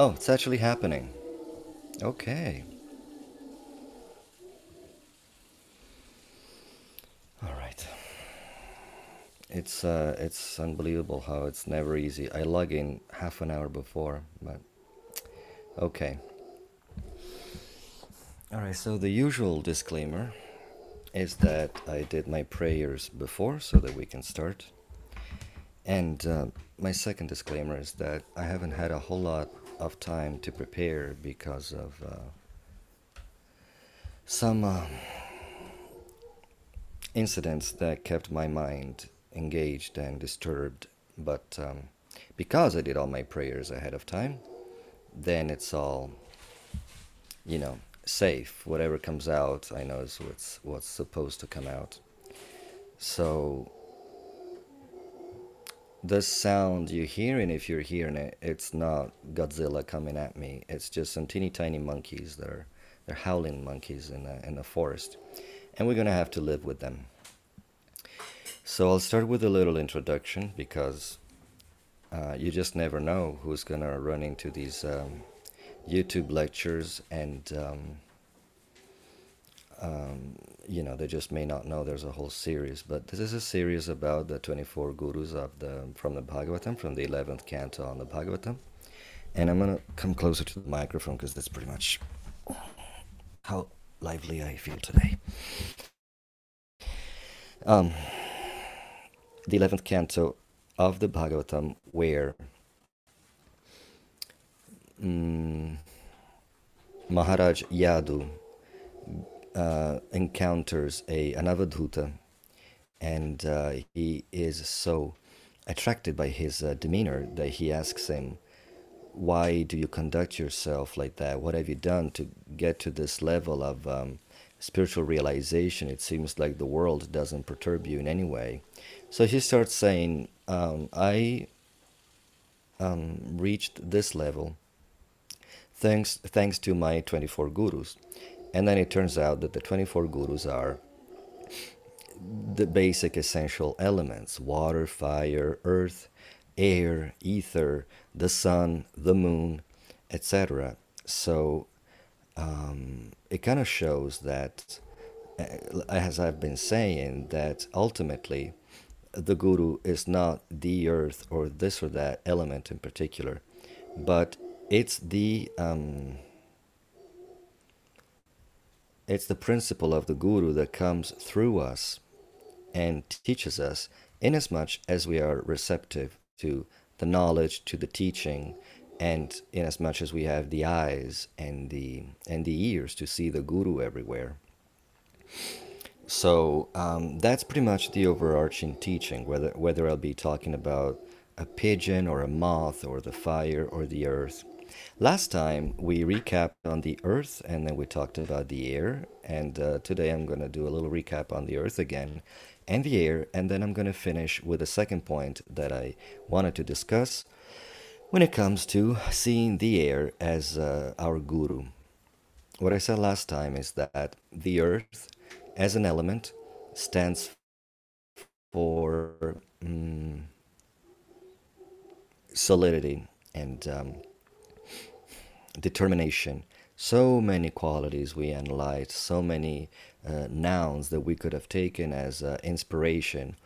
Oh, it's actually happening. Okay. All right. It's uh, it's unbelievable how it's never easy. I log in half an hour before, but okay. All right. So the usual disclaimer is that I did my prayers before, so that we can start. And uh, my second disclaimer is that I haven't had a whole lot of time to prepare because of uh, some uh, incidents that kept my mind engaged and disturbed. But um, because I did all my prayers ahead of time, then it's all, you know, safe. Whatever comes out, I know is what's what's supposed to come out. So the sound you're hearing, if you're hearing it, it's not Godzilla coming at me. It's just some teeny tiny monkeys that are they're howling monkeys in the in the forest, and we're gonna have to live with them. So I'll start with a little introduction because uh, you just never know who's gonna run into these um, YouTube lectures and. Um, um, you know, they just may not know there's a whole series, but this is a series about the 24 gurus of the from the Bhagavatam, from the 11th canto on the Bhagavatam. And I'm gonna come closer to the microphone because that's pretty much how lively I feel today. Um, the 11th canto of the Bhagavatam, where mm, Maharaj Yadu uh, encounters a an avadhuta, and uh, he is so attracted by his uh, demeanor that he asks him, "Why do you conduct yourself like that? What have you done to get to this level of um, spiritual realization? It seems like the world doesn't perturb you in any way." So he starts saying, um, "I um, reached this level." Thanks, thanks to my 24 gurus. And then it turns out that the 24 gurus are the basic essential elements water, fire, earth, air, ether, the sun, the moon, etc. So um, it kind of shows that, uh, as I've been saying, that ultimately the guru is not the earth or this or that element in particular, but it's the. Um, it's the principle of the Guru that comes through us and teaches us, inasmuch as we are receptive to the knowledge, to the teaching, and inasmuch as we have the eyes and the and the ears to see the Guru everywhere. So um, that's pretty much the overarching teaching. Whether whether I'll be talking about a pigeon or a moth or the fire or the earth Last time we recapped on the Earth and then we talked about the air. And uh, today I'm going to do a little recap on the Earth again and the air. And then I'm going to finish with the second point that I wanted to discuss when it comes to seeing the air as uh, our guru. What I said last time is that the Earth as an element stands for um, solidity and um, determination. So many qualities we analyzed, so many uh, nouns that we could have taken as uh, inspiration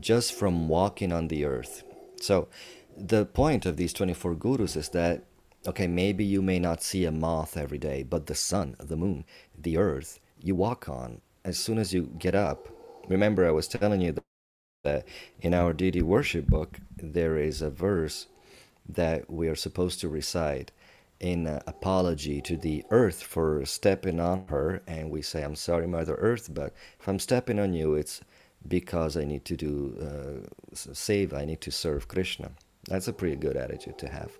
just from walking on the earth. So, the point of these 24 gurus is that, okay, maybe you may not see a moth every day, but the sun, the moon, the earth, you walk on as soon as you get up. Remember, I was telling you that in our deity worship book, there is a verse that we are supposed to recite in apology to the earth for stepping on her and we say i'm sorry mother earth but if i'm stepping on you it's because i need to do uh, save i need to serve krishna. That's a pretty good attitude to have.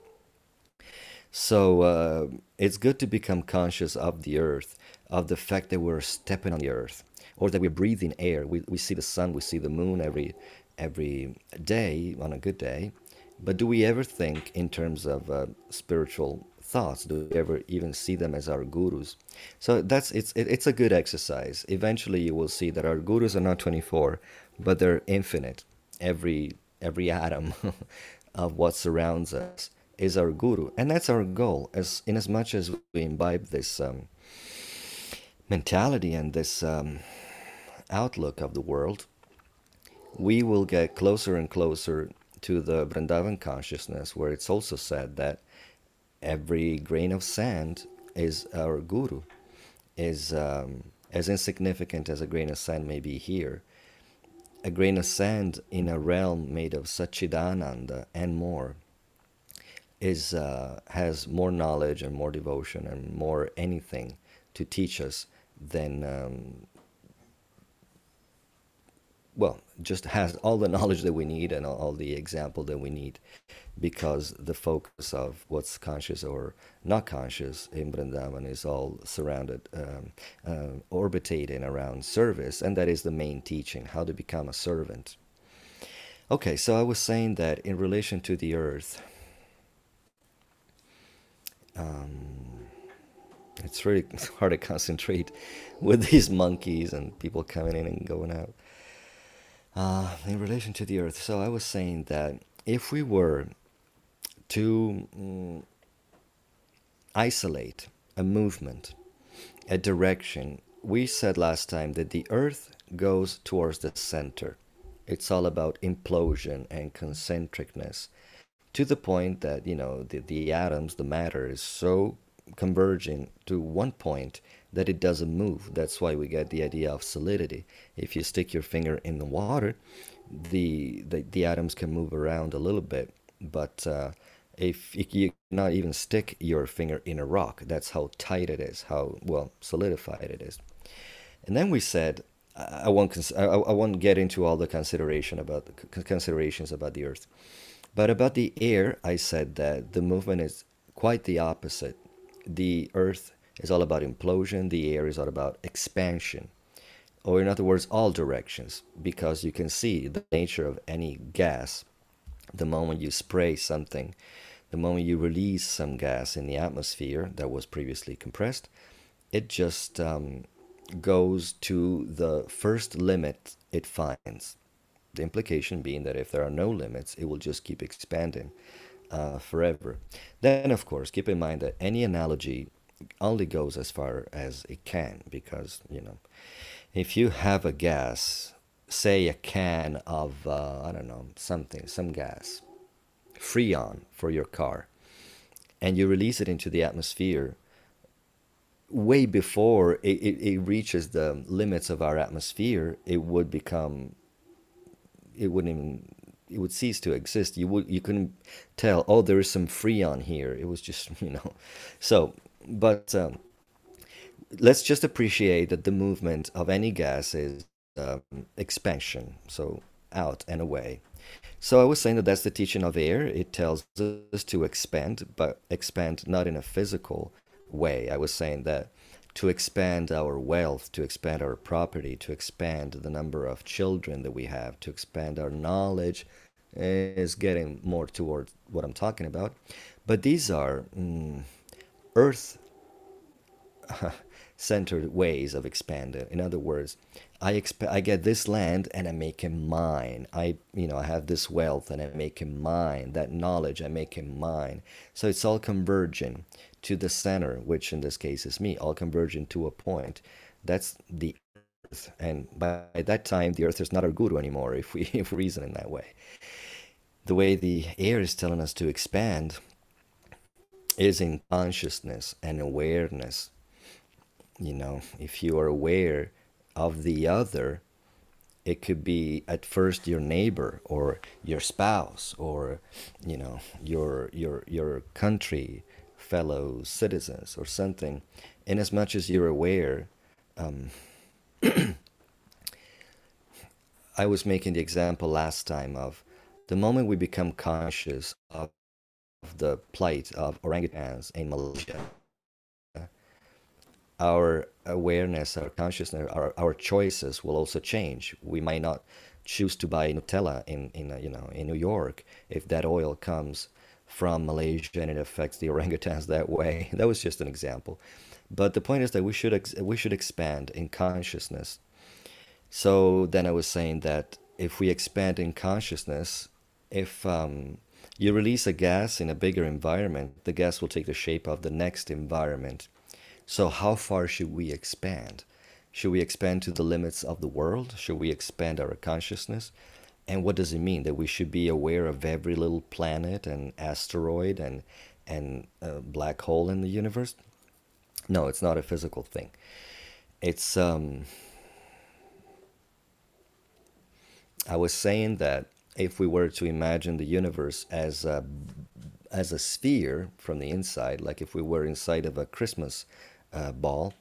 So uh, it's good to become conscious of the earth of the fact that we're stepping on the earth or that we're breathing air. We, we see the sun we see the moon every every day on a good day. But do we ever think in terms of uh, spiritual thoughts? Do we ever even see them as our gurus? So that's it's it, it's a good exercise. Eventually you will see that our gurus are not 24 but they're infinite. Every every atom of what surrounds us is our guru, and that's our goal. As in as much as we imbibe this um, mentality and this um, outlook of the world, we will get closer and closer to the Vrindavan consciousness, where it's also said that every grain of sand is our guru, is um, as insignificant as a grain of sand may be here. A grain of sand in a realm made of Satchidananda and more is uh, has more knowledge and more devotion and more anything to teach us than um, well, just has all the knowledge that we need and all the example that we need because the focus of what's conscious or not conscious in Vrindavan is all surrounded, um, uh, orbitating around service, and that is the main teaching how to become a servant. Okay, so I was saying that in relation to the earth, um, it's really hard to concentrate with these monkeys and people coming in and going out uh, in relation to the earth. So I was saying that if we were to um, isolate a movement, a direction, we said last time that the earth goes towards the center. It's all about implosion and concentricness to the point that, you know, the, the atoms, the matter is so converging to one point that it doesn't move. That's why we get the idea of solidity. If you stick your finger in the water, the the, the atoms can move around a little bit, but uh, if you not even stick your finger in a rock, that's how tight it is, how well solidified it is. And then we said, I won't I, I won't get into all the consideration about the considerations about the Earth, but about the air, I said that the movement is quite the opposite. The Earth is all about implosion, the air is all about expansion. Or, in other words, all directions, because you can see the nature of any gas. The moment you spray something, the moment you release some gas in the atmosphere that was previously compressed, it just um, goes to the first limit it finds. The implication being that if there are no limits, it will just keep expanding uh, forever. Then, of course, keep in mind that any analogy only goes as far as it can because you know if you have a gas say a can of uh, i don't know something some gas freon for your car and you release it into the atmosphere way before it, it, it reaches the limits of our atmosphere it would become it wouldn't even it would cease to exist. You would you couldn't tell oh there is some freon here. It was just you know. So but um, let's just appreciate that the movement of any gas is um, expansion, so out and away. So I was saying that that's the teaching of air. It tells us to expand, but expand not in a physical way. I was saying that to expand our wealth, to expand our property, to expand the number of children that we have, to expand our knowledge is getting more towards what I'm talking about. But these are mm, earth centered ways of expanding. In other words, I exp- I get this land and I make it mine. I you know I have this wealth and I make it mine. That knowledge I make it mine. So it's all converging to the center, which in this case is me. All converging to a point. That's the earth, and by that time the earth is not our guru anymore. If we if we reason in that way, the way the air is telling us to expand is in consciousness and awareness. You know, if you are aware of the other, it could be at first your neighbor or your spouse or you know your your your country fellow citizens or something in as much as you're aware um, i was making the example last time of the moment we become conscious of the plight of orangutans in Malaysia, our awareness, our consciousness, our, our choices will also change. We might not choose to buy Nutella in, in you know in New York if that oil comes from Malaysia and it affects the orangutans that way. That was just an example, but the point is that we should ex- we should expand in consciousness. So then I was saying that if we expand in consciousness, if um, You release a gas in a bigger environment, the gas will take the shape of the next environment. So, how far should we expand? Should we expand to the limits of the world? Should we expand our consciousness? And what does it mean that we should be aware of every little planet and asteroid and and uh, black hole in the universe? No, it's not a physical thing. It's um I was saying that if we were to imagine the universe as a as a sphere from the inside, like if we were inside of a Christmas uh, ball,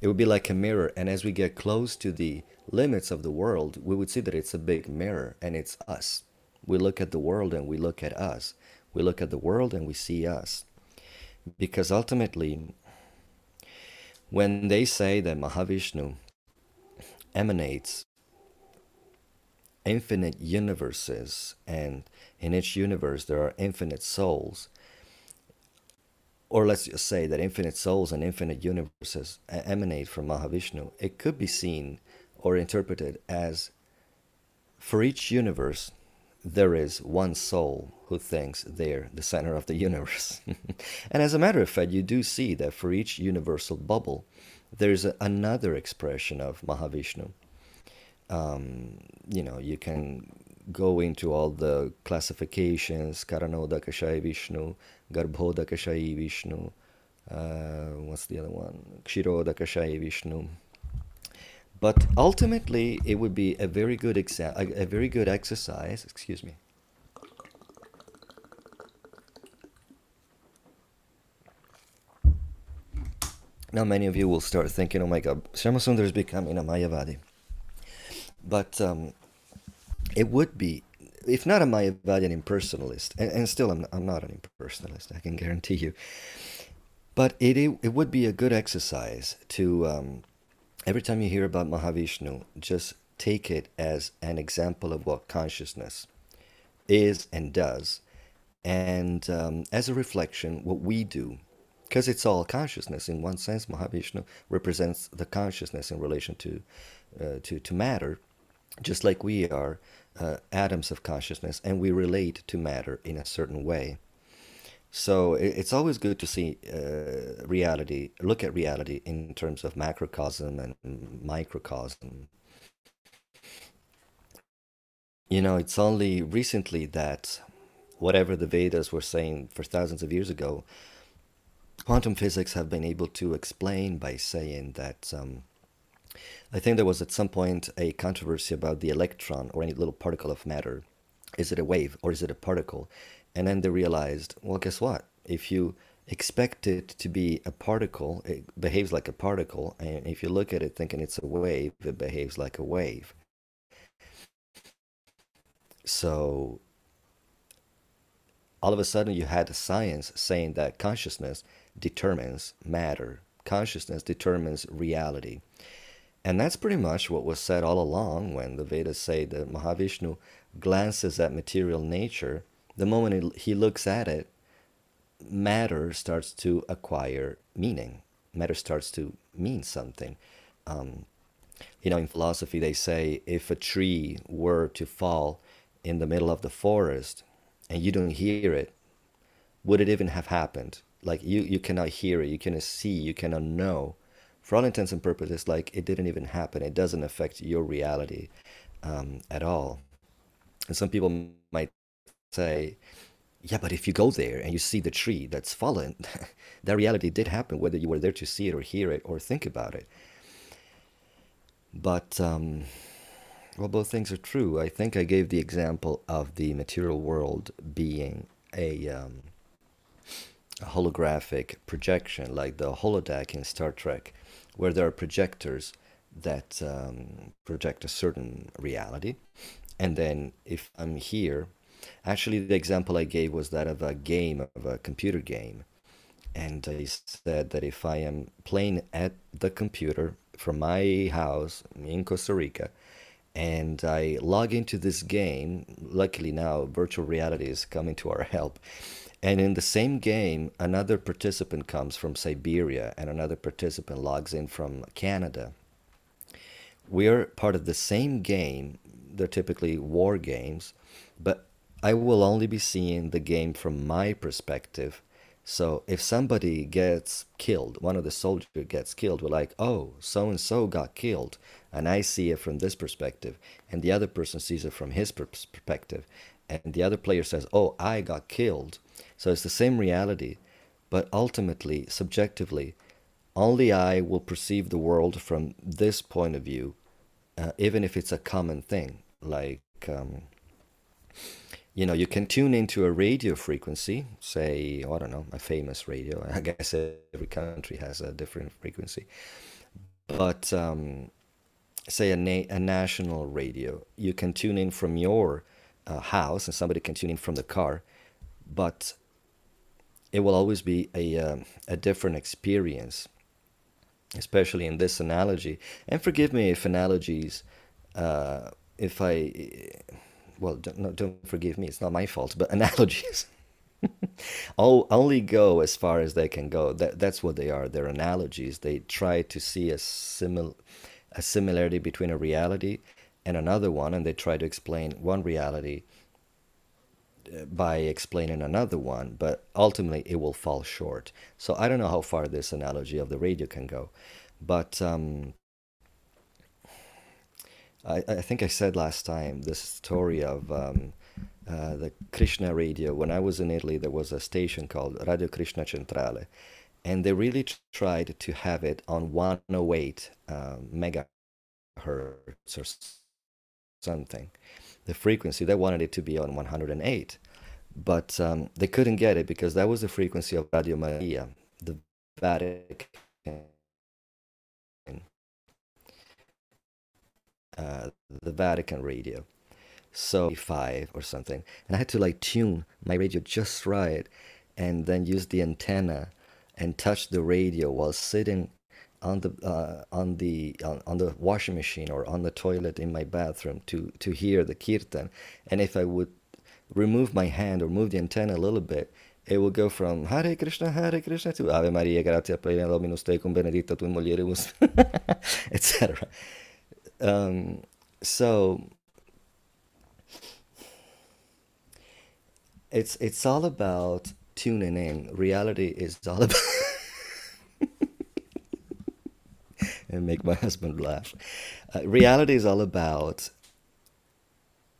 it would be like a mirror. And as we get close to the limits of the world, we would see that it's a big mirror and it's us. We look at the world and we look at us. We look at the world and we see us. Because ultimately, when they say that Mahavishnu emanates infinite universes and in each universe there are infinite souls, or let's just say that infinite souls and infinite universes emanate from Mahavishnu, it could be seen or interpreted as for each universe, there is one soul who thinks they're the center of the universe. and as a matter of fact, you do see that for each universal bubble, there's another expression of Mahavishnu. Um, you know, you can go into all the classifications, Karanodakashayi Vishnu, Garbhodakashayi Vishnu, uh, what's the other one? Kshirodakashayi Vishnu. But ultimately, it would be a very good exa- a, a very good exercise. Excuse me. Now, many of you will start thinking, "Oh my God, Shyamasundar is becoming a Mayavadi." But um, it would be, if not a Mayavadian impersonalist, and, and still I'm, I'm not an impersonalist, I can guarantee you. But it, it, it would be a good exercise to um, every time you hear about Mahavishnu, just take it as an example of what consciousness is and does, and um, as a reflection, what we do. Because it's all consciousness. In one sense, Mahavishnu represents the consciousness in relation to, uh, to, to matter, just like we are uh, atoms of consciousness, and we relate to matter in a certain way. So it's always good to see uh, reality, look at reality in terms of macrocosm and microcosm. You know, it's only recently that whatever the Vedas were saying for thousands of years ago, quantum physics have been able to explain by saying that. Um, I think there was at some point a controversy about the electron or any little particle of matter. Is it a wave or is it a particle? And then they realized, well, guess what? If you expect it to be a particle, it behaves like a particle. And if you look at it thinking it's a wave, it behaves like a wave. So all of a sudden you had science saying that consciousness determines matter, consciousness determines reality. And that's pretty much what was said all along when the Vedas say that Mahavishnu glances at material nature the moment he looks at it, matter starts to acquire meaning. Matter starts to mean something. Um, you know, in philosophy, they say if a tree were to fall in the middle of the forest and you don't hear it, would it even have happened? Like you, you cannot hear it, you cannot see, you cannot know. For all intents and purposes, like it didn't even happen. It doesn't affect your reality um, at all. And some people might say, yeah, but if you go there and you see the tree that's fallen, that reality did happen, whether you were there to see it or hear it or think about it. But, um, well, both things are true. I think I gave the example of the material world being a, um, a holographic projection, like the holodeck in Star Trek, where there are projectors that um, project a certain reality. And then if I'm here Actually, the example I gave was that of a game, of a computer game. And I said that if I am playing at the computer from my house in Costa Rica, and I log into this game, luckily now virtual reality is coming to our help. And in the same game, another participant comes from Siberia and another participant logs in from Canada. We're part of the same game. They're typically war games, but I will only be seeing the game from my perspective. So if somebody gets killed, one of the soldiers gets killed, we're like, oh, so and so got killed. And I see it from this perspective. And the other person sees it from his perspective. And the other player says, oh, I got killed. So it's the same reality. But ultimately, subjectively, only I will perceive the world from this point of view, uh, even if it's a common thing. Like, um, you know, you can tune into a radio frequency, say, I don't know, a famous radio. I guess every country has a different frequency. But um, say a, na- a national radio, you can tune in from your uh, house and somebody can tune in from the car, but it will always be a, uh, a different experience, especially in this analogy. And forgive me if analogies, uh, if I well, don't, no, don't forgive me, it's not my fault, but analogies. only go as far as they can go. That, that's what they are. They're analogies. They try to see a, simil- a similarity between a reality and another one, and they try to explain one reality by explaining another one, but ultimately it will fall short. So I don't know how far this analogy of the radio can go, but um, I, I think I said last time this story of um, uh, the Krishna radio. When I was in Italy, there was a station called Radio Krishna Centrale, and they really tried to have it on 108 um, megahertz or something. The frequency, they wanted it to be on 108, but um, they couldn't get it because that was the frequency of Radio Maria, the Vatican uh, the Vatican radio. So five or something, and I had to like tune my radio just right, and then use the antenna and touch the radio while sitting on the uh, on the on, on, the washing machine or on the toilet in my bathroom to to hear the kirtan and if i would remove my hand or move the antenna a little bit it will go from Hare Krishna Hare Krishna to Ave Maria gratia plena Dominus tecum benedicta tu mulieribus etc um, so it's it's all about tuning in. Reality is all about and make my husband laugh. Uh, reality is all about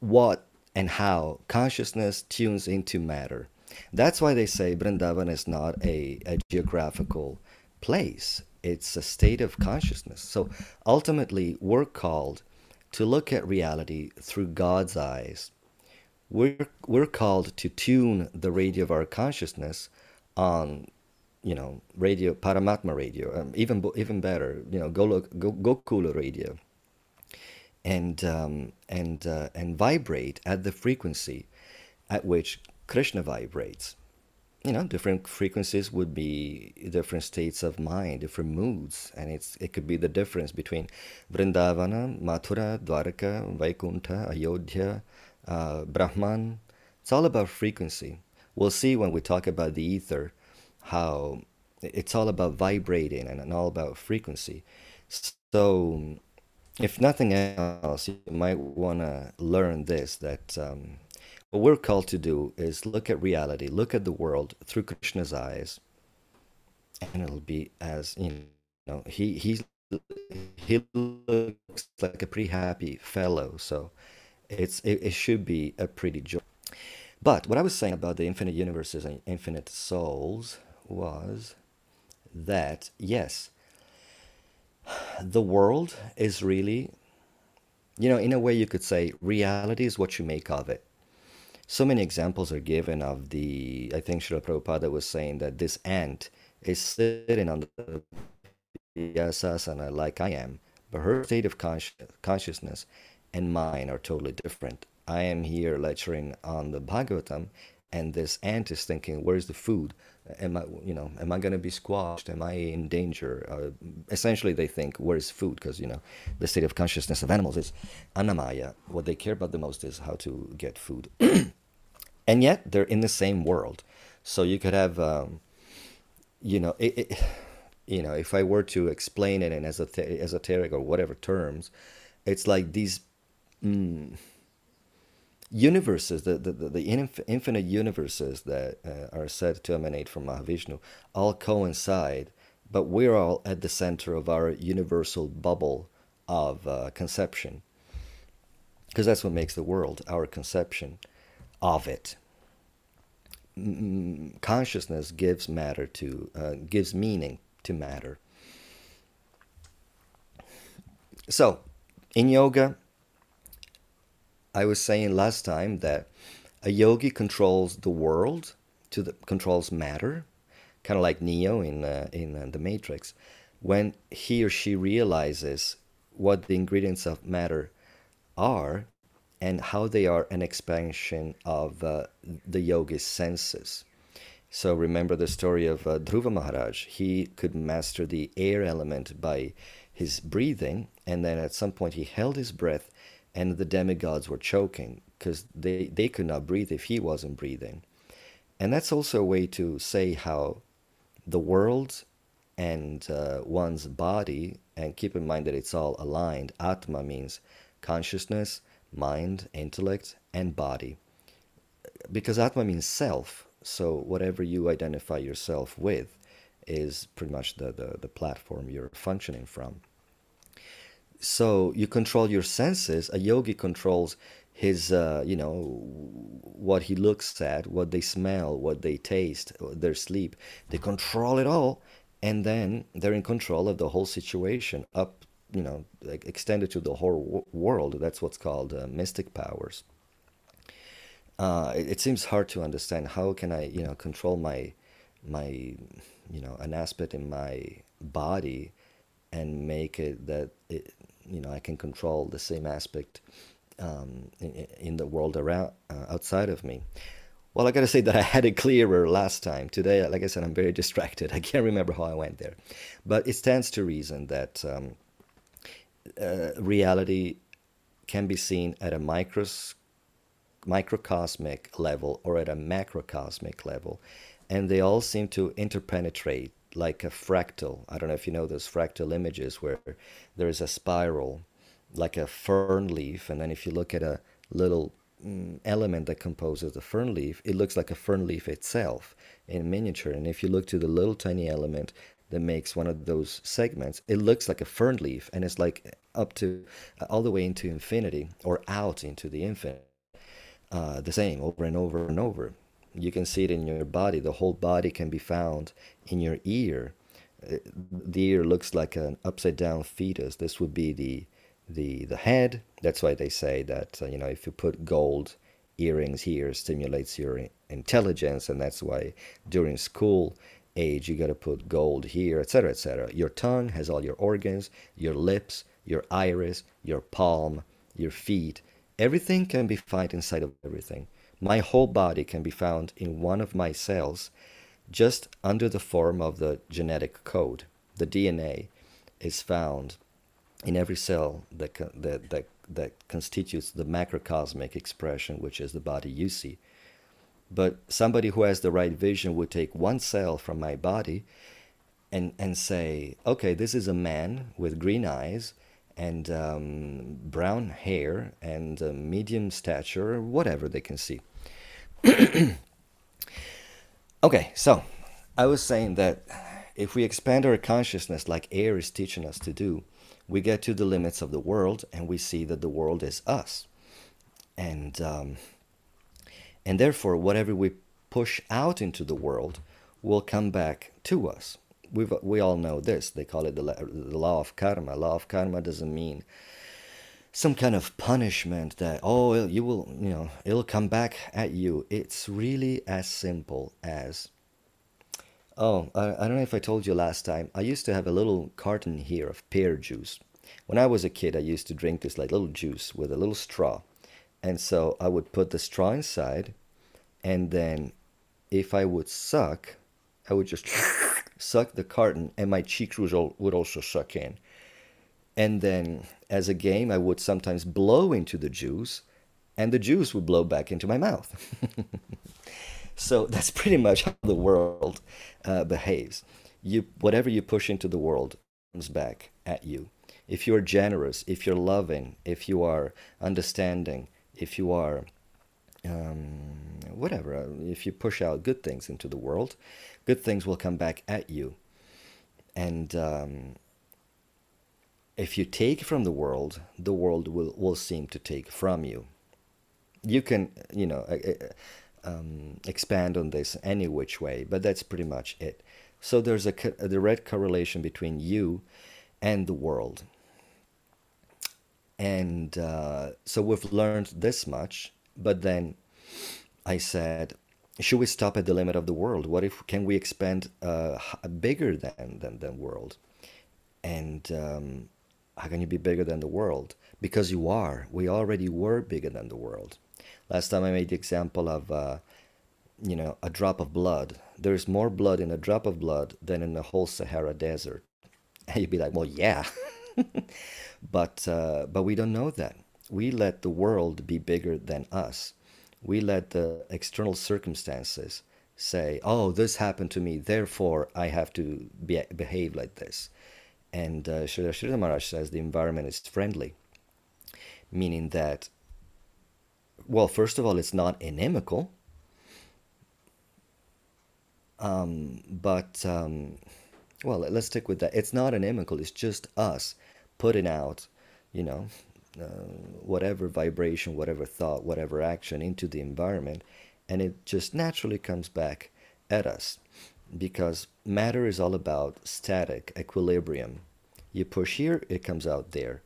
what and how consciousness tunes into matter. That's why they say Vrindavan is not a, a geographical place it's a state of consciousness. So ultimately, we're called to look at reality through God's eyes. We're, we're called to tune the radio of our consciousness on, you know, radio, Paramatma radio, um, even, even better, you know, Gokula radio, and, um, and, uh, and vibrate at the frequency at which Krishna vibrates. You know different frequencies would be different states of mind different moods and it's it could be the difference between vrindavana mathura dwarka vaikuntha ayodhya uh, brahman. It's all about frequency. We'll see when we talk about the ether how it's all about vibrating and all about frequency so if nothing else you might want to learn this that um, what we're called to do is look at reality, look at the world through Krishna's eyes, and it'll be as you know he he he looks like a pretty happy fellow, so it's it, it should be a pretty joy. But what I was saying about the infinite universes and infinite souls was that yes, the world is really, you know, in a way you could say reality is what you make of it so many examples are given of the, I think Srila Prabhupada was saying that this ant is sitting on the Vyasasana like I am, but her state of consci- consciousness and mine are totally different. I am here lecturing on the Bhagavatam, and this ant is thinking, "Where's the food? Am I, you know, am I going to be squashed? Am I in danger?" Uh, essentially, they think, "Where's food?" Because you know, the state of consciousness of animals is annamaya. What they care about the most is how to get food. and yet they're in the same world. So you could have, um, you know, it, it, you know, if I were to explain it in esoteric or whatever terms, it's like these. Mm, universes, the, the, the, inf- infinite universes that uh, are said to emanate from Mahavishnu, all coincide, but we're all at the center of our universal bubble of uh, conception. Because that's what makes the world, our conception of it. Consciousness gives matter to, uh, gives meaning to matter. So, in yoga, I was saying last time that a yogi controls the world, to the controls matter, kind of like Neo in uh, in uh, the Matrix. When he or she realizes what the ingredients of matter are and how they are an expansion of uh, the yogi's senses. So remember the story of uh, Dhruva Maharaj. He could master the air element by his breathing, and then at some point he held his breath, and the demigods were choking because they, they could not breathe if he wasn't breathing. And that's also a way to say how the world and uh, one's body, and keep in mind that it's all aligned. Atma means consciousness, mind, intellect, and body. Because Atma means self, so whatever you identify yourself with is pretty much the, the, the platform you're functioning from. So you control your senses. A yogi controls his, uh, you know, what he looks at, what they smell, what they taste, their sleep. They control it all and then they're in control of the whole situation up you know like extended to the whole world that's what's called uh, mystic powers uh, it, it, seems hard to understand how can i you know control my my you know an aspect in my body and make it that it, you know i can control the same aspect um, in, in, the world around uh, outside of me well, I got to say that I had it clearer last time. Today, like I said, I'm very distracted. I can't remember how I went there. But it stands to reason that um, uh, reality can be seen at a micros- microcosmic level or at a macrocosmic level. And they all seem to interpenetrate like a fractal. I don't know if you know those fractal images where there is a spiral, like a fern leaf. And then if you look at a little Mm, element that composes the fern leaf, it looks like a fern leaf itself in miniature. And if you look to the little tiny element that makes one of those segments, it looks like a fern leaf and it's like up to uh, all the way into infinity or out into the infinite. Uh, the same over and over and over. You can see it in your body. The whole body can be found in your ear. Uh, the ear looks like an upside down fetus. This would be the the the head. That's why they say that uh, you know if you put gold earrings here stimulates your intelligence, and that's why during school age you got to put gold here, etc., etc. Your tongue has all your organs, your lips, your iris, your palm, your feet. Everything can be found inside of everything. My whole body can be found in one of my cells, just under the form of the genetic code. The DNA is found in every cell that, that, that, that constitutes the macrocosmic expression, which is the body you see. But somebody who has the right vision would take one cell from my body and, and say, okay, this is a man with green eyes and um, brown hair and uh, medium stature, whatever they can see. okay, so I was saying that if we expand our consciousness like air is teaching us to do, we get to the limits of the world and we see that the world is us. And, um, and therefore, whatever we push out into the world will come back to us. We've, we all know this. They call it the, the law of karma. Law of karma doesn't mean some kind of punishment that oh you will you know it'll come back at you it's really as simple as Oh, I, I don't know if I told you last time. I used to have a little carton here of pear juice. When I was a kid, I used to drink this like little juice with a little straw. And so I would put the straw inside, and then if I would suck, I would just suck the carton, and my cheeks would also suck in. And then, as a game, I would sometimes blow into the juice, and the juice would blow back into my mouth. So that's pretty much how the world uh, behaves. You, whatever you push into the world comes back at you. If you are generous, if you're loving, if you are understanding, if you are um, whatever. uh, If you push out good things into the world, good things will come back at you. And um, if you take from the world, the world will, will seem to take from you. You can, you know, um, expand on this any which way, but that's pretty much it. So there's a, co- a direct correlation between you and the world. And uh, so we've learned this much, but then I said, should we stop at the limit of the world? What if can we expand uh, bigger than than than world? And um, how can you be bigger than the world? Because you are. We already were bigger than the world. Last time I made the example of uh, you know a drop of blood. There's more blood in a drop of blood than in the whole Sahara Desert. And you'd be like, well, yeah. but uh, but we don't know that. We let the world be bigger than us. We let the external circumstances say, "Oh, this happened to me, therefore I have to be, behave like this." And uh, Sridhar Maharaj says the environment is friendly, meaning that, well, first of all, it's not inimical, um, but um, well, let's stick with that. It's not inimical. It's just us putting out, you know, uh, whatever vibration, whatever thought, whatever action into the environment, and it just naturally comes back at us because matter is all about static equilibrium. You push here, it comes out there.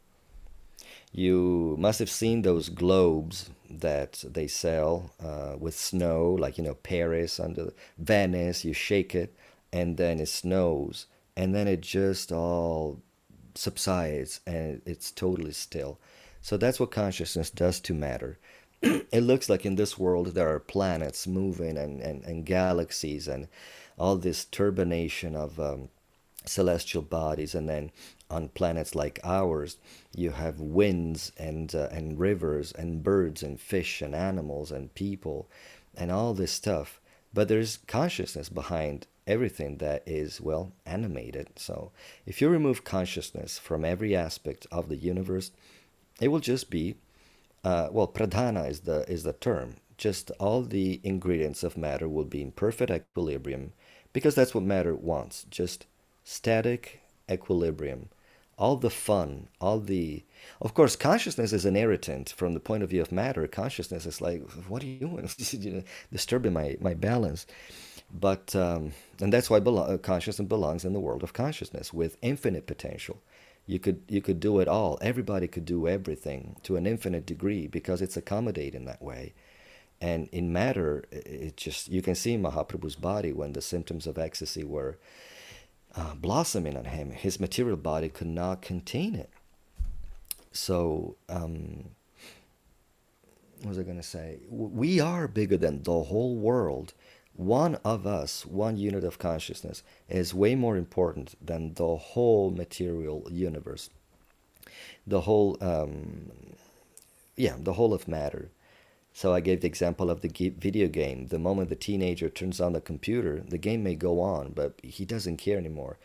You must have seen those globes that they sell uh, with snow, like you know Paris under Venice. You shake it, and then it snows, and then it just all subsides, and it's totally still. So that's what consciousness does to matter. it looks like in this world there are planets moving and, and, and galaxies and all this turbination of um, celestial bodies. And then on planets like ours you have winds and uh, and rivers and birds and fish and animals and people and all this stuff. But there's consciousness behind everything that is well animated. So if you remove consciousness from every aspect of the universe it will just be uh, well pradhana is the is the term. Just all the ingredients of matter will be in perfect equilibrium because that's what matter wants. Just static equilibrium. All the fun all the of course consciousness is an irritant from the point of view of matter. Consciousness is like what are you doing? You know, disturbing my my balance. But um, and that's why belo- consciousness belongs in the world of consciousness with infinite potential you could you could do it all. Everybody could do everything to an infinite degree because it's accommodating that way. And in matter it just you can see mahaprabhu's body when the symptoms of ecstasy were uh, blossoming on him. His material body could not contain it. So um, what was i going to say we are bigger than the whole world one of us one unit of consciousness is way more important than the whole material universe the whole um, yeah the whole of matter so I gave the example of the video game. The moment the teenager turns on the computer, the game may go on, but he doesn't care anymore.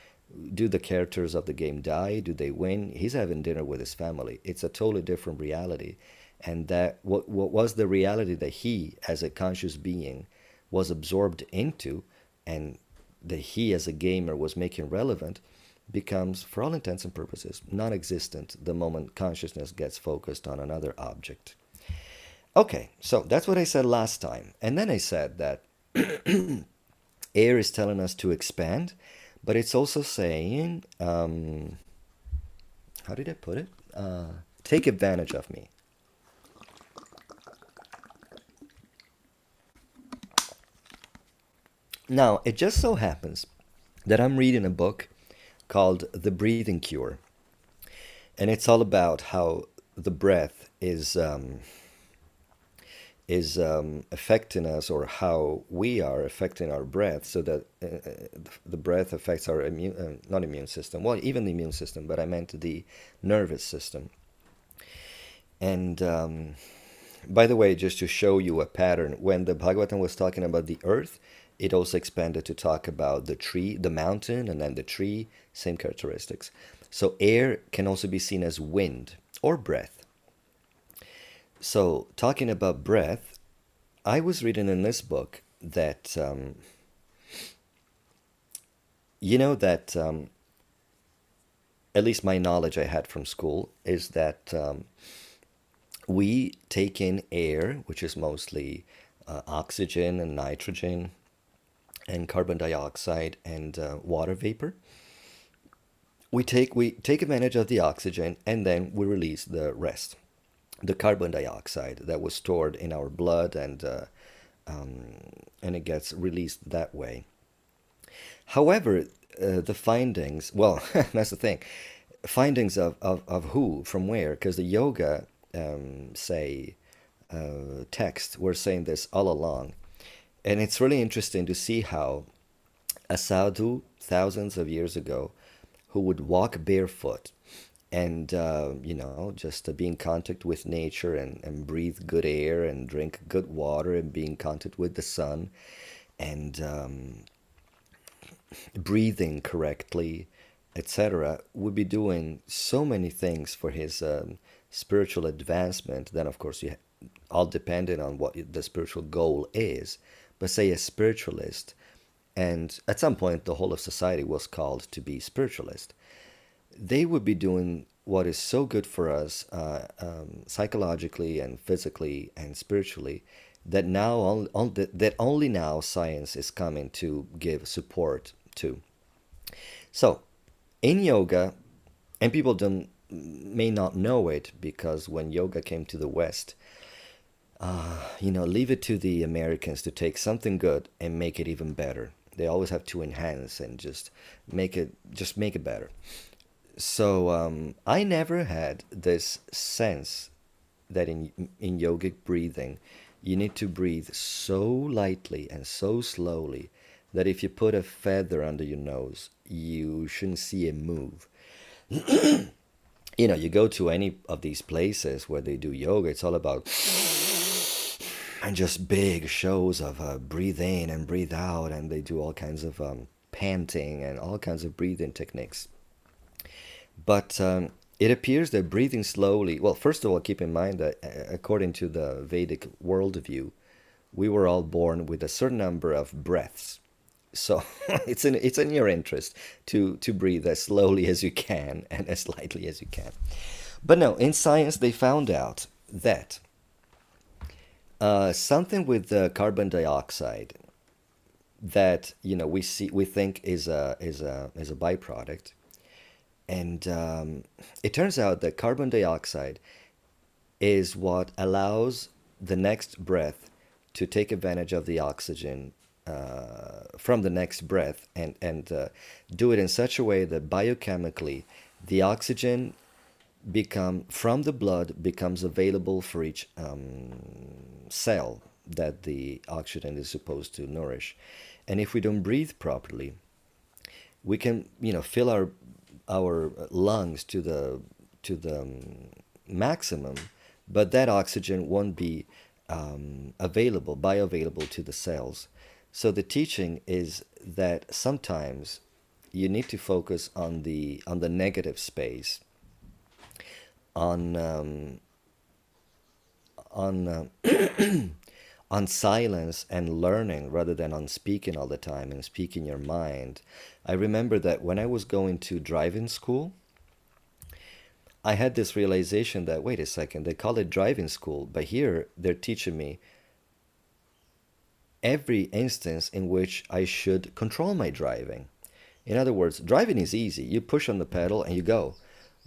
Do the characters of the game die? Do they win? He's having dinner with his family. It's a totally different reality. And that what what was the reality that he as a conscious being was absorbed into and that he as a gamer was making relevant becomes for all intents and purposes non-existent the moment consciousness gets focused on another object. Okay, so that's what I said last time. And then I said that air is telling us to expand, but it's also saying, um, how did I put it? Uh, take advantage of me. Now, it just so happens that I'm reading a book called The Breathing Cure. And it's all about how the breath is. Um, is um, affecting us or how we are affecting our breath so that uh, the breath affects our immune uh, not immune system well even the immune system but i meant the nervous system and um, by the way just to show you a pattern when the bhagavatam was talking about the earth it also expanded to talk about the tree the mountain and then the tree same characteristics. So air can also be seen as wind or breath. So, talking about breath, I was reading in this book that um, you know that um, at least my knowledge I had from school is that um, we take in air, which is mostly uh, oxygen and nitrogen and carbon dioxide and uh, water vapor. We take we take advantage of the oxygen and then we release the rest, the carbon dioxide that was stored in our blood and uh, um, and it gets released that way. However, uh, the findings well that's the thing findings of, of, of who from where because the yoga um, say uh, text were saying this all along and it's really interesting to see how a sadhu thousands of years ago who would walk barefoot and uh, you know just uh, be in contact with nature and, and breathe good air and drink good water and be in contact with the sun and um, breathing correctly, etc., would be doing so many things for his um, spiritual advancement. Then, of course, you all dependent on what the spiritual goal is. But say a spiritualist, and at some point the whole of society was called to be spiritualist. They would be doing what is so good for us uh, um, psychologically and physically and spiritually that now on, on, that only now science is coming to give support to. So, in yoga, and people don't may not know it because when yoga came to the West, uh, you know, leave it to the Americans to take something good and make it even better. They always have to enhance and just make it just make it better. So um, I never had this sense that in in yogic breathing, you need to breathe so lightly and so slowly that if you put a feather under your nose, you shouldn't see it move. you know, you go to any of these places where they do yoga, it's all about and just big shows of uh, breathe in and breathe out, and they do all kinds of um, panting and all kinds of breathing techniques. But um, it appears that breathing slowly, well, first of all, keep in mind that according to the Vedic worldview, we were all born with a certain number of breaths. So it's in it's in your interest to to breathe as slowly as you can and as lightly as you can. But no, in science they found out that uh, something with the carbon dioxide that you know we see we think is a is a is a byproduct, and um, it turns out that carbon dioxide is what allows the next breath to take advantage of the oxygen uh, from the next breath and and uh, do it in such a way that biochemically the oxygen become from the blood becomes available for each um, cell that the oxygen is supposed to nourish. And if we don't breathe properly we can you know fill our our lungs to the to the um, maximum but that oxygen won't be um, available bioavailable to the cells. So the teaching is that sometimes you need to focus on the on the negative space on um, on uh, on silence and learning rather than on speaking all the time and speaking your mind. I remember that when I was going to driving school, I had this realization that wait a second, they call it driving school, but here they're teaching me every instance in which I should control my driving. In other words, driving is easy. You push on the pedal and you go.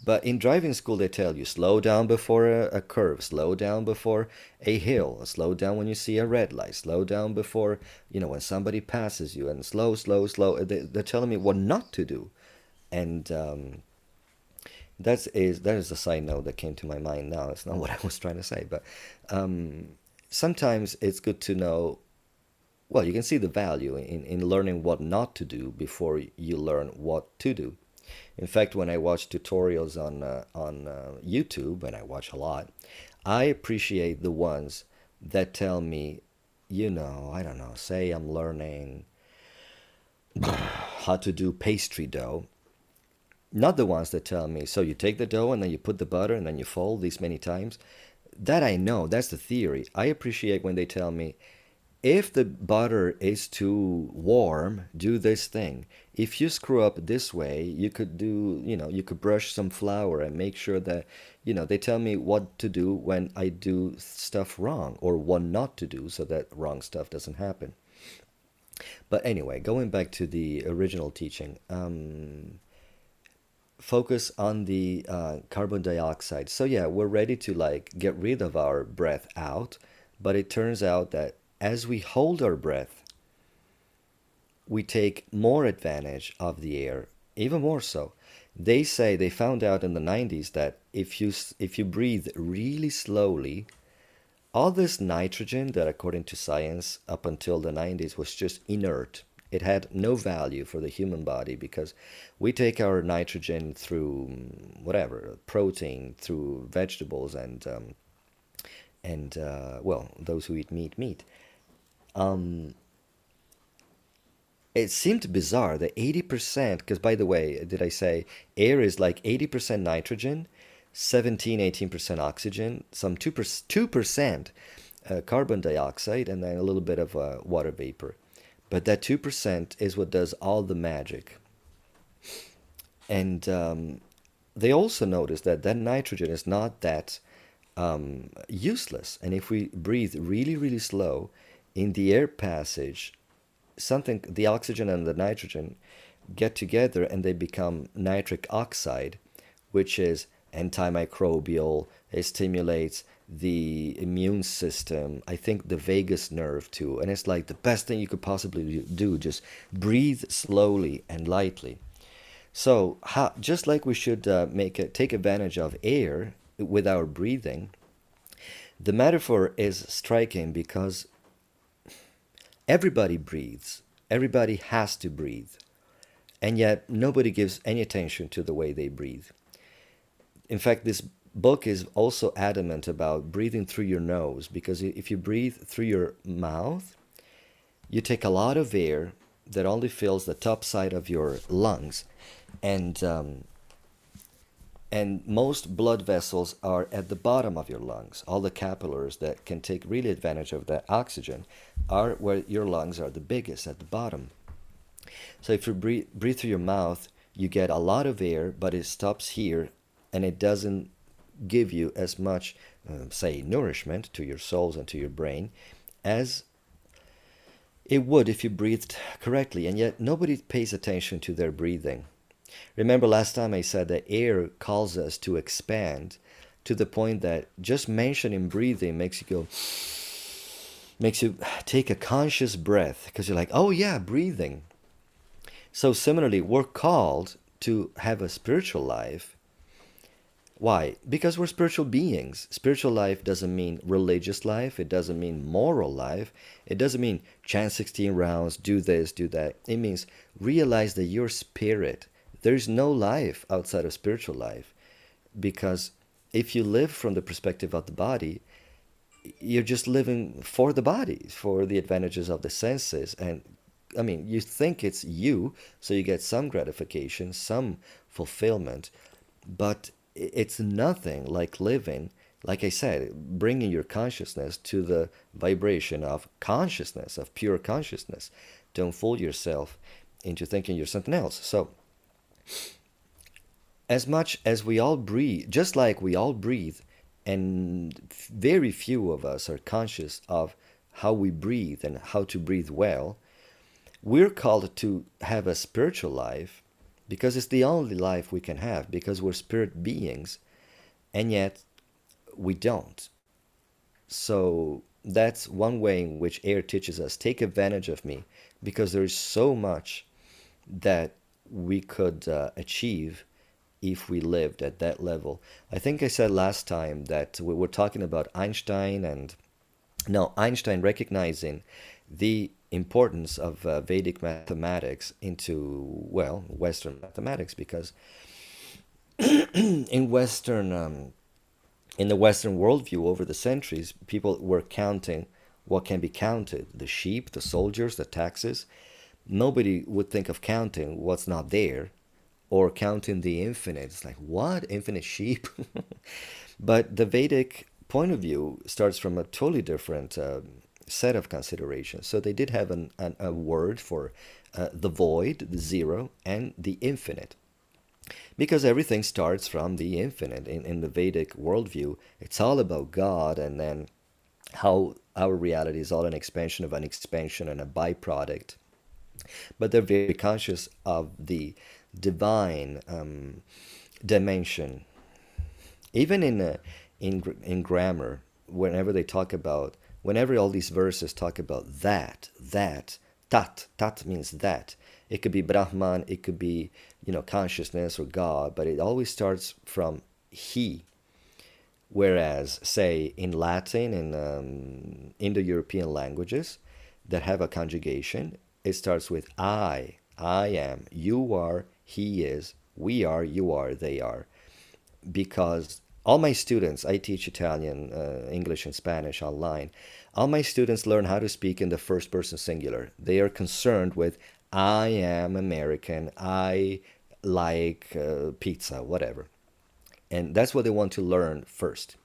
But in driving school, they tell you slow down before a, a, curve, slow down before a hill, slow down when you see a red light, slow down before, you know, when somebody passes you, and slow, slow, slow. They, they're telling me what not to do. And um, that's is that is a side note that came to my mind now. It's not what I was trying to say, but um, sometimes it's good to know well, you can see the value in, in learning what not to do before you learn what to do. In fact, when I watch tutorials on uh, on uh, YouTube, and I watch a lot, I appreciate the ones that tell me, you know, I don't know, say I'm learning how to do pastry dough. Not the ones that tell me, so you take the dough and then you put the butter and then you fold these many times. that I know. That's the theory. I appreciate when they tell me if the butter is too warm, do this thing. If you screw up this way, you could do, you know, you could brush some flour and make sure that, you know, they tell me what to do when I do stuff wrong or what not to do so that wrong stuff doesn't happen. But anyway, going back to the original teaching, um, focus on the uh, carbon dioxide. So yeah, we're ready to like get rid of our breath out, but it turns out that as we hold our breath, we take more advantage of the air, even more so. They say they found out in the 90s that if you if you breathe really slowly, all this nitrogen that according to science up until the 90s was just inert it had no value for the human body because we take our nitrogen through mm, whatever protein through vegetables and um, and uh, well those who eat meat meat um, it seemed bizarre that 80% because by the way did i say air is like 80% nitrogen 17 18% oxygen some 2%, 2% uh, carbon dioxide and then a little bit of uh, water vapor but that 2% is what does all the magic. And um, they also noticed that that nitrogen is not that um, useless. And if we breathe really, really slow in the air passage, something, the oxygen and the nitrogen get together and they become nitric oxide, which is antimicrobial, it stimulates the immune system, I think the vagus nerve too. And it's like the best thing you could possibly do. Just breathe slowly and lightly. So, how, just like we should uh, make it, take advantage of air with our breathing, the metaphor is striking because everybody breathes. Everybody has to breathe. And yet, nobody gives any attention to the way they breathe. In fact, this book is also adamant about breathing through your nose because if you breathe through your mouth, you take a lot of air that only fills the top side of your lungs, and um, and most blood vessels are at the bottom of your lungs. All the capillaries that can take really advantage of that oxygen are where your lungs are the biggest at the bottom. So if you breathe, breathe through your mouth, you get a lot of air, but it stops here and it doesn't give you as much, uh, say, nourishment to your souls and to your brain as it would if you breathed correctly. And yet, nobody pays attention to their breathing. Remember last time I said that air calls us to expand to the point that just mentioning breathing makes you go, makes you take a conscious breath because you're like, oh yeah, breathing. So, similarly, we're called to have a spiritual life why? Because we're spiritual beings. Spiritual life doesn't mean religious life. It doesn't mean moral life. It doesn't mean chant 16 rounds, do this, do that. It means realize that you're spirit. There's no life outside of spiritual life. Because if you live from the perspective of the body, you're just living for the body, for the advantages of the senses. And I mean, you think it's you, so you get some gratification, some fulfillment. But it's nothing like living like i said bringing your consciousness to the vibration of consciousness of pure consciousness don't fool yourself into thinking you're something else so as much as we all breathe just like we all breathe and very few of us are conscious of how we breathe and how to breathe well we're called to have a spiritual life because it's the only life we can have because we're spirit beings and yet we don't. So that's one way in which air teaches us take advantage of me because there's so much that we could uh, achieve if we lived at that level i think i said last time that we were talking about einstein and now einstein recognizing the importance of uh, Vedic mathematics into, well, Western mathematics because in Western, um, in the Western worldview over the centuries, people were counting what can be counted the sheep, the soldiers, the taxes. Nobody would think of counting what's not there or counting the infinite. It's like, what? Infinite sheep? but the Vedic point of view starts from a totally different uh, set of considerations. So they did have an, an a word for uh, the void, the zero, and the infinite. Because everything starts from the infinite. In, in the Vedic worldview, it's all about God and then how our reality is all an expansion of an expansion and a byproduct. But they're very conscious of the divine um, dimension. Even in, uh, in, in grammar, whenever they talk about, whenever all these verses talk about that, that, tat, tat means that. It could be Brahman, it could be, you know, consciousness or God, but it always starts from he. Whereas, say, in Latin and um, Indo-European languages that have a conjugation, it starts with I. I am, you are, he is, we are, you are, they are. Because all my students, I teach Italian, uh, English, and Spanish online. All my students learn how to speak in the first person singular. They are concerned with I am American, I like uh, pizza, whatever. And that's what they want to learn first.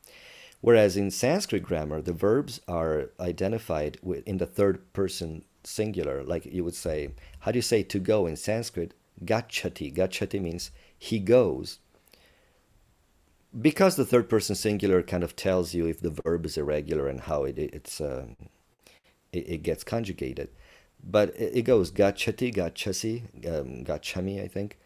Whereas in Sanskrit grammar, the verbs are identified with, in the third person singular. Like you would say, how do you say to go in Sanskrit? Gachati. Gachati means he goes. Because the third person singular kind of tells you if the verb is irregular and how it, it's, uh, it, it gets conjugated but it, goes gachati, gachasi, um, gachami, I think.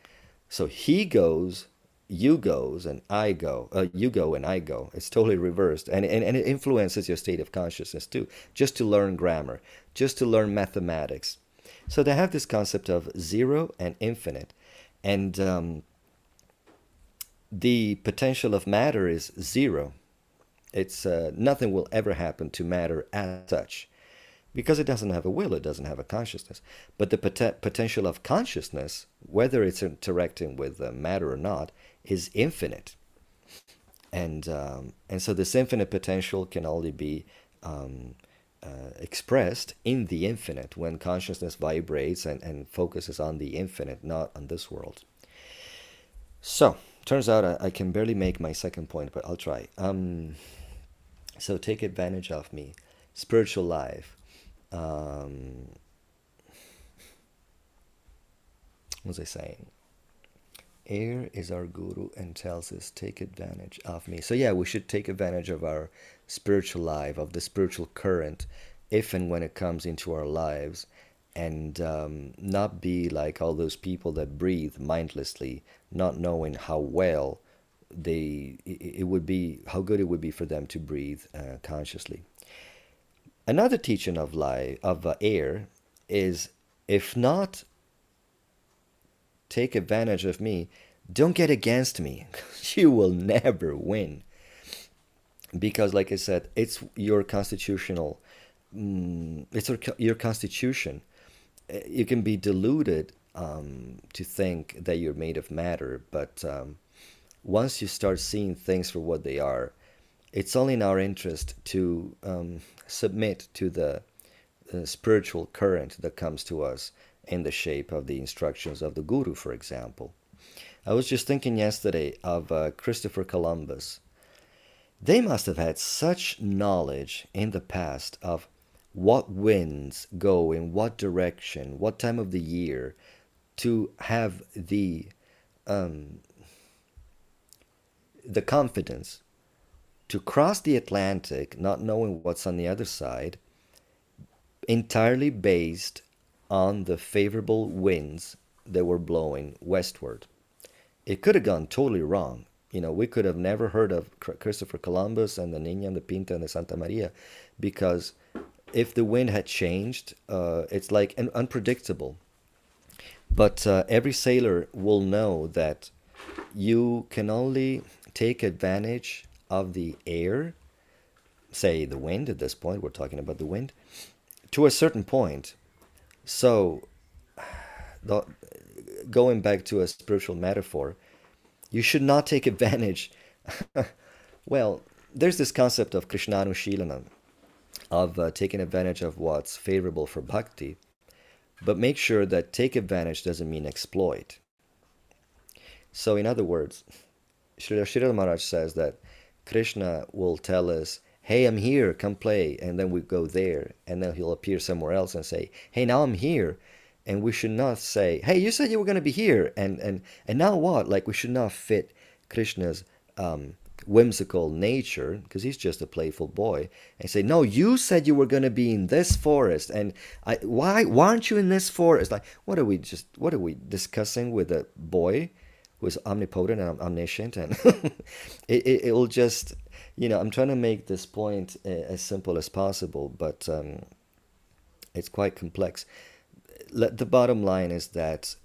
So he goes, you goes, and I go. Uh, you go and I go. It's totally reversed, and, and and it influences your state of consciousness too. Just to learn grammar, just to learn mathematics. So they have this concept of zero and infinite, and um, the potential of matter is zero. It's uh, nothing will ever happen to matter as such because it doesn't have a will, it doesn't have a consciousness. But the pot- potential of consciousness, whether it's interacting with matter or not, is infinite. And um, and so this infinite potential can only be um, uh, expressed in the infinite when consciousness vibrates and, and focuses on the infinite, not on this world. So turns out I, I can barely make my second point, but I'll try. Um, so take advantage of me, spiritual life um, what was I saying? Air is our guru and tells us take advantage of me. So yeah, we should take advantage of our spiritual life, of the spiritual current, if and when it comes into our lives, and um, not be like all those people that breathe mindlessly, not knowing how well they it would be, how good it would be for them to breathe uh, consciously. Another teaching of life of uh, air is if not take advantage of me, don't get against me. you will never win. Because, like I said, it's your constitutional, mm, it's your constitution. Eh, you can be deluded um, to think that you're made of matter, but um, once you start seeing things for what they are, it's only in our interest to um, submit to the uh, spiritual current that comes to us in the shape of the instructions of the Guru, for example. I was just thinking yesterday of uh, Christopher Columbus. They must have had such knowledge in the past of what winds go in what direction, what time of the year, to have the um, the confidence to cross the Atlantic, not knowing what's on the other side, entirely based on the favorable winds that were blowing westward. It could have gone totally wrong. You know, we could have never heard of Christopher Columbus and the Niña and the Pinta and the Santa Maria because if the wind had changed, uh, it's like an unpredictable. But uh, every sailor will know that you can only take advantage of the air, say the wind, at this point, we're talking about the wind, to a certain point. So, the, going back to a spiritual metaphor, you should not take advantage. well, there's this concept of Krishnanushilana, of uh, taking advantage of what's favorable for bhakti, but make sure that take advantage doesn't mean exploit. So, in other words, Srila Maharaj says that Krishna will tell us, hey, I'm here, come play. And then we go there. And then he'll appear somewhere else and say, hey, now I'm here. And we should not say, hey, you said you were going to be here. And, and, and now what? Like, we should not fit Krishna's um, whimsical nature, because he's just a playful boy, and say, "No, you said you were going to be in this forest, and I, why, why aren't you in this forest?" Like, what are we just, what are we discussing with a boy who is omnipotent and omniscient, and it, it, it will just, you know, I'm trying to make this point uh, as simple as possible, but um, it's quite complex. The bottom line is that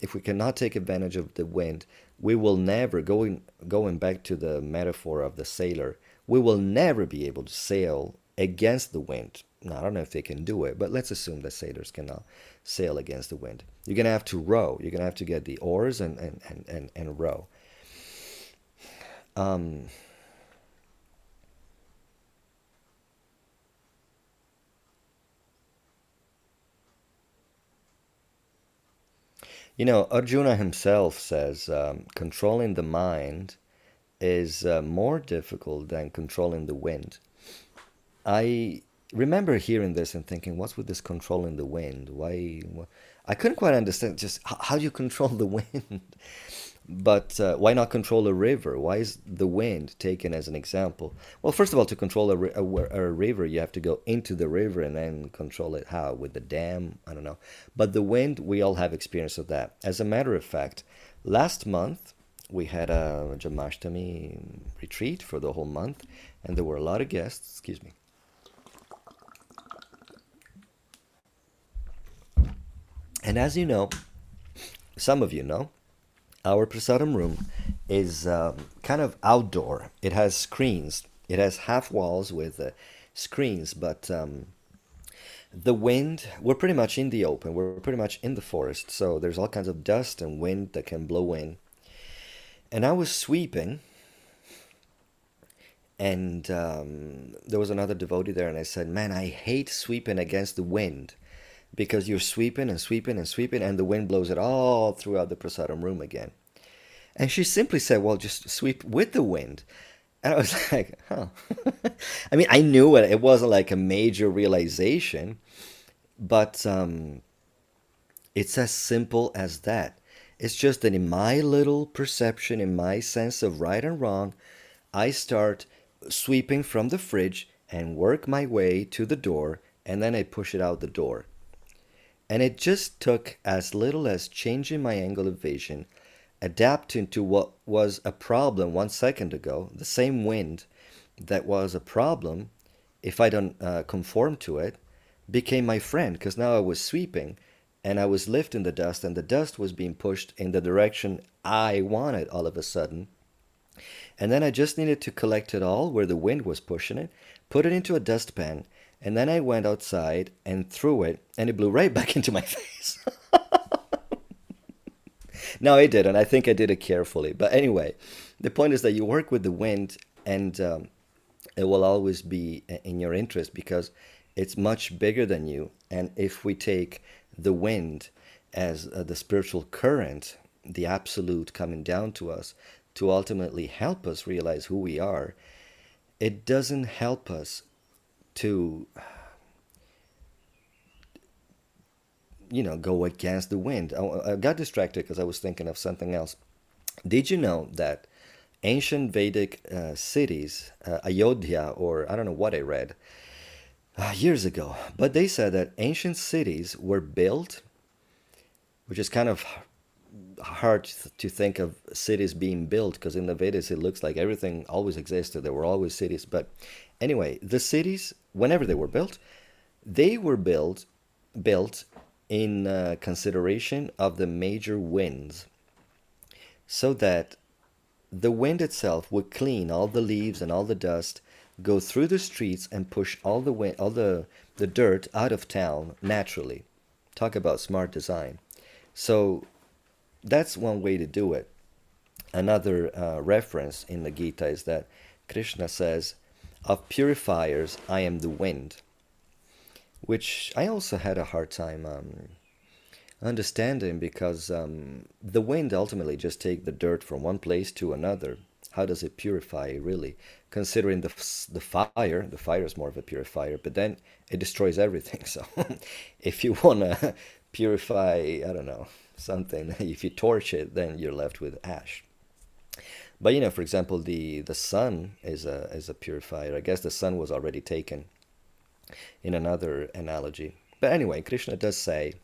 if we cannot take advantage of the wind, we will never going going back to the metaphor of the sailor we will never be able to sail against the wind. Now i don't know if they can do it but let's assume that sailors cannot sail against the wind. You're to have to row. You're to have to get the oars and and and, and, and row. Um, You know, Arjuna himself says um, controlling the mind is uh, more difficult than controlling the wind. I remember hearing this and thinking, what's with this controlling the wind? Why? I couldn't quite understand just how, how do you control the wind? But uh, why not control a river? Why is the wind taken as an example? Well, first of all, to control a, a, a, river, you have to go into the river and then control it. How? With the dam? I don't know. But the wind, we all have experience of that. As a matter of fact, last month we had a Janmashtami retreat for the whole month, and there were a lot of guests. Excuse me. And as you know, some of you know, our prasadam room is um, kind of outdoor. It has screens. It has half walls with uh, screens, but um, the wind, we're pretty much in the open. We're pretty much in the forest. So there's all kinds of dust and wind that can blow in. And I was sweeping, and um, there was another devotee there, and I said, Man, I hate sweeping against the wind because you're sweeping and sweeping and sweeping, and the wind blows it all throughout the prasadam room again. And she simply said, Well, just sweep with the wind. And I was like, Huh. I mean, I knew it. It wasn't like a major realization, but um, it's as simple as that. It's just that in my little perception, in my sense of right and wrong, I start sweeping from the fridge and work my way to the door, and then I push it out the door. And it just took as little as changing my angle of vision, adapting to what was a problem one second ago, the same wind that was a problem, if I don't uh, conform to it, became my friend because now I was sweeping and I was lifting the dust, and the dust was being pushed in the direction I wanted all of a sudden. And then I just needed to collect it all where the wind was pushing it, put it into a dustpan, and then I went outside and threw it, and it blew right back into my face. no, I didn't. I think I did it carefully. But anyway, the point is that you work with the wind, and um, it will always be in your interest because it's much bigger than you. And if we take the wind as uh, the spiritual current, the absolute coming down to us to ultimately help us realize who we are, it doesn't help us to you know go against the wind. I, I got distracted because i was thinking of something else. Did you know that ancient vedic uh, cities uh, ayodhya or i don't know what i read uh, years ago but they said that ancient cities were built which is kind of hard to think of cities being built because in the Vedas it looks like everything always existed. There were always cities. But anyway, the cities, whenever they were built, they were built built in uh, consideration of the major winds, so that the wind itself would clean all the leaves and all the dust, go through the streets and push all the wind, all the the dirt out of town naturally. Talk about smart design. So that's one way to do it. Another uh, reference in the Gita is that Krishna says, Of purifiers, I am the wind, which I also had a hard time um, understanding because um, the wind ultimately just take the dirt from one place to another. how does it purify really? Considering the the fire, the fire is more of a purifier, but then it destroys everything. So if you wanna purify, I don't know something, if you torch it, then you're left with ash. But you know, for example, the the sun is a is a purifier. I guess the sun was already taken in another analogy. But anyway, Krishna does say,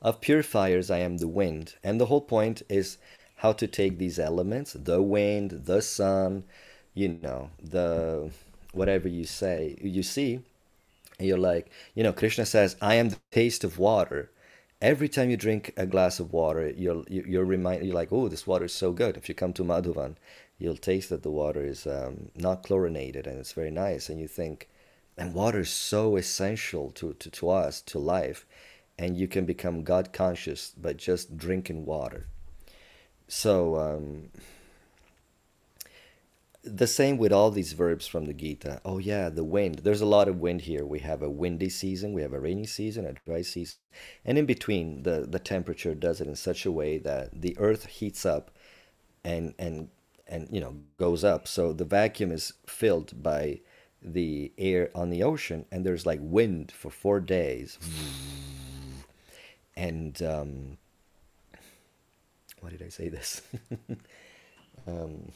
"Of purifiers I am the wind," and the whole point is how to take these elements, the wind, the sun, you know, the whatever you say, you see, you're like, you know, Krishna says, "I am the taste of water." Every time you drink a glass of water, you'll you're reminded you're like, oh, this water is so good. If you come to Madhuvan, you'll taste that the water is um, not chlorinated and it's very nice, and you think, and water is so essential to, to, to us to life, and you can become God conscious by just drinking water. So. Um, the same with all these verbs from the Gita. Oh, yeah, the wind. There's a lot of wind here. We have a windy season, we have a rainy season, a dry season. And in between, the, the temperature does it in such a way that the earth heats up and, and, and you know goes up. So the vacuum is filled by the air on the ocean, and there's like wind for four days. And um, why did I say this? um,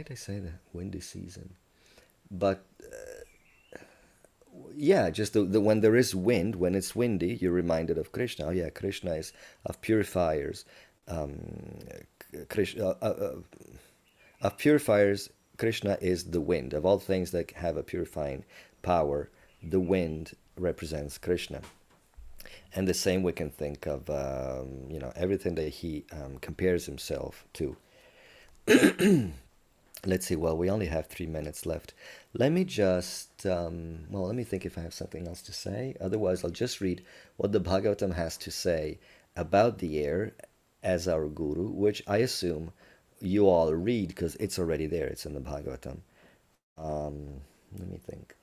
why did I say that? Windy season. But uh, yeah, just the, the, when there is wind, when it's windy, you're reminded of Krishna. Oh yeah, Krishna is of purifiers. Um, Krishna, uh, uh, uh, of purifiers, Krishna is the wind. Of all things that have a purifying power, the wind represents Krishna. And the same we can think of, um, you know, everything that he um, compares himself to. let's see well we only have three minutes left. Let me just um, well let me think if i have something else to say. Otherwise i'll just read what the bhagavatam has to say about the air as our guru which i assume you all read because it's already there. It's in the bhagavatam. Um, let me think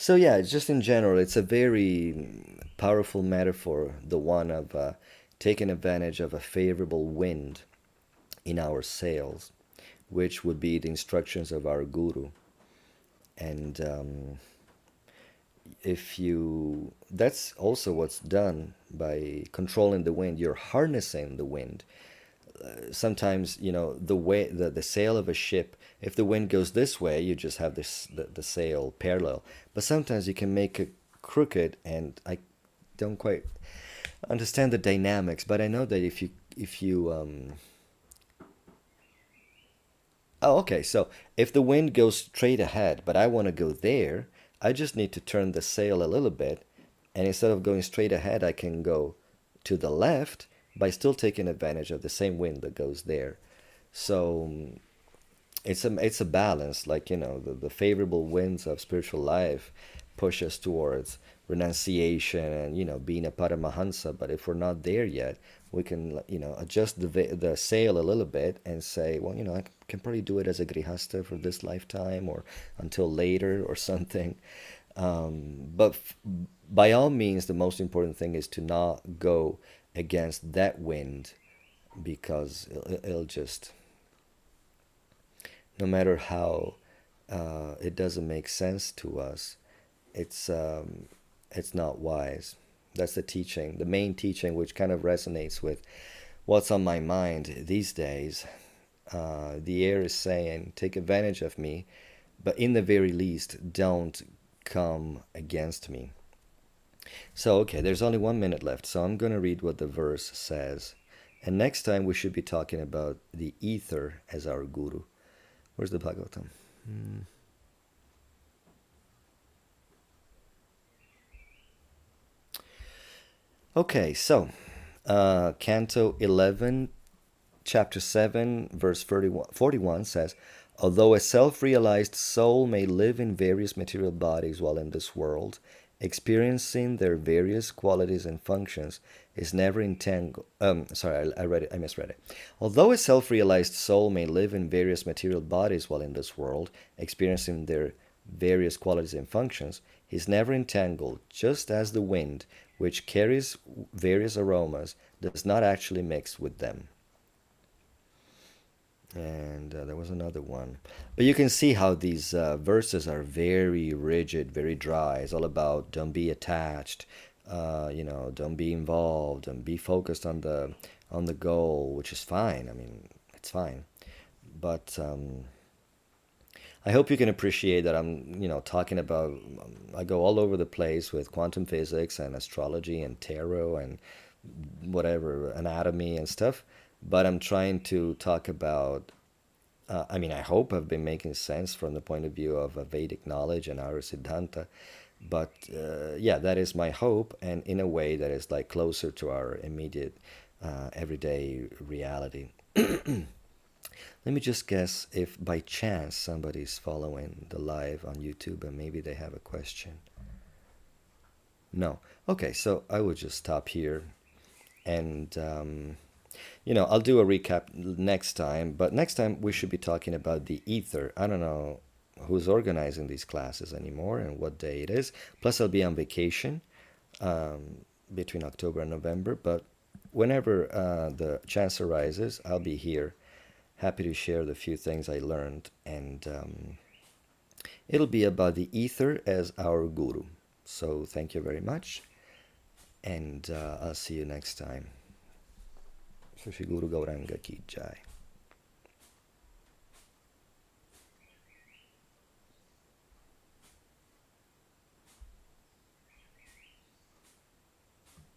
So yeah, just in general, it's a very powerful metaphor, the one of uh, taking advantage of a favorable wind in our sails, which would be the instructions of our guru. And um, if you, that's also what's done by controlling the wind. You're harnessing the wind sometimes you know the way the, the sail of a ship if the wind goes this way you just have this the, the sail parallel. But sometimes you can make it crooked and i don't quite understand the dynamics but i know that if you if you um oh okay so if the wind goes straight ahead but i want to go there i just need to turn the sail a little bit and instead of going straight ahead i can go to the left by still taking advantage of the same wind that goes there. So it's a it's a balance. Like you know, the, the favorable winds of spiritual life push us towards renunciation and you know being a paramahansa. But if we're not there yet, we can you know adjust the the sail a little bit and say, well, you know, I can probably do it as a grihasta for this lifetime or until later or something. Um, but f- by all means, the most important thing is to not go against that wind because it'll, just no matter how uh, it doesn't make sense to us it's um, it's not wise. That's the teaching the main teaching which kind of resonates with what's on my mind these days. Uh, the air is saying take advantage of me but in the very least don't come against me so, okay, there's only one minute left, so I'm going to read what the verse says. And next time we should be talking about the ether as our guru. Where's the Bhagavatam? Hmm. Okay, so uh, Canto 11, chapter 7, verse 41, 41 says, Although a self realized soul may live in various material bodies while in this world, experiencing their various qualities and functions, is never entangled. Um, sorry, I, I read it. I misread it. Although a self-realized soul may live in various material bodies while in this world, experiencing their various qualities and functions, is never entangled, just as the wind, which carries various aromas, does not actually mix with them and uh, there was another one. But you can see how these uh, verses are very rigid very dry. It's all about don't be attached uh, you know don't be involved and be focused on the on the goal which is fine. I mean it's fine. But um, i hope you can appreciate that i'm you know talking about um, i go all over the place with quantum physics and astrology and tarot and whatever anatomy and stuff but I'm trying to talk about. Uh, I mean, I hope I've been making sense from the point of view of a Vedic knowledge and our Siddhanta, but uh, yeah, that is my hope, and in a way that is like closer to our immediate, uh, everyday reality. Let me just guess if by chance somebody's following the live on YouTube and maybe they have a question. No. Okay, so I will just stop here and. Um, you know, I'll do a recap next time, but next time we should be talking about the ether. I don't know who's organizing these classes anymore and what day it is. Plus, I'll be on vacation um, between October and November, but whenever uh, the chance arises, I'll be here, happy to share the few things I learned, and um, it'll be about the ether as our guru. So, thank you very much, and uh, I'll see you next time. Shiguro Gauranga Ki Jai.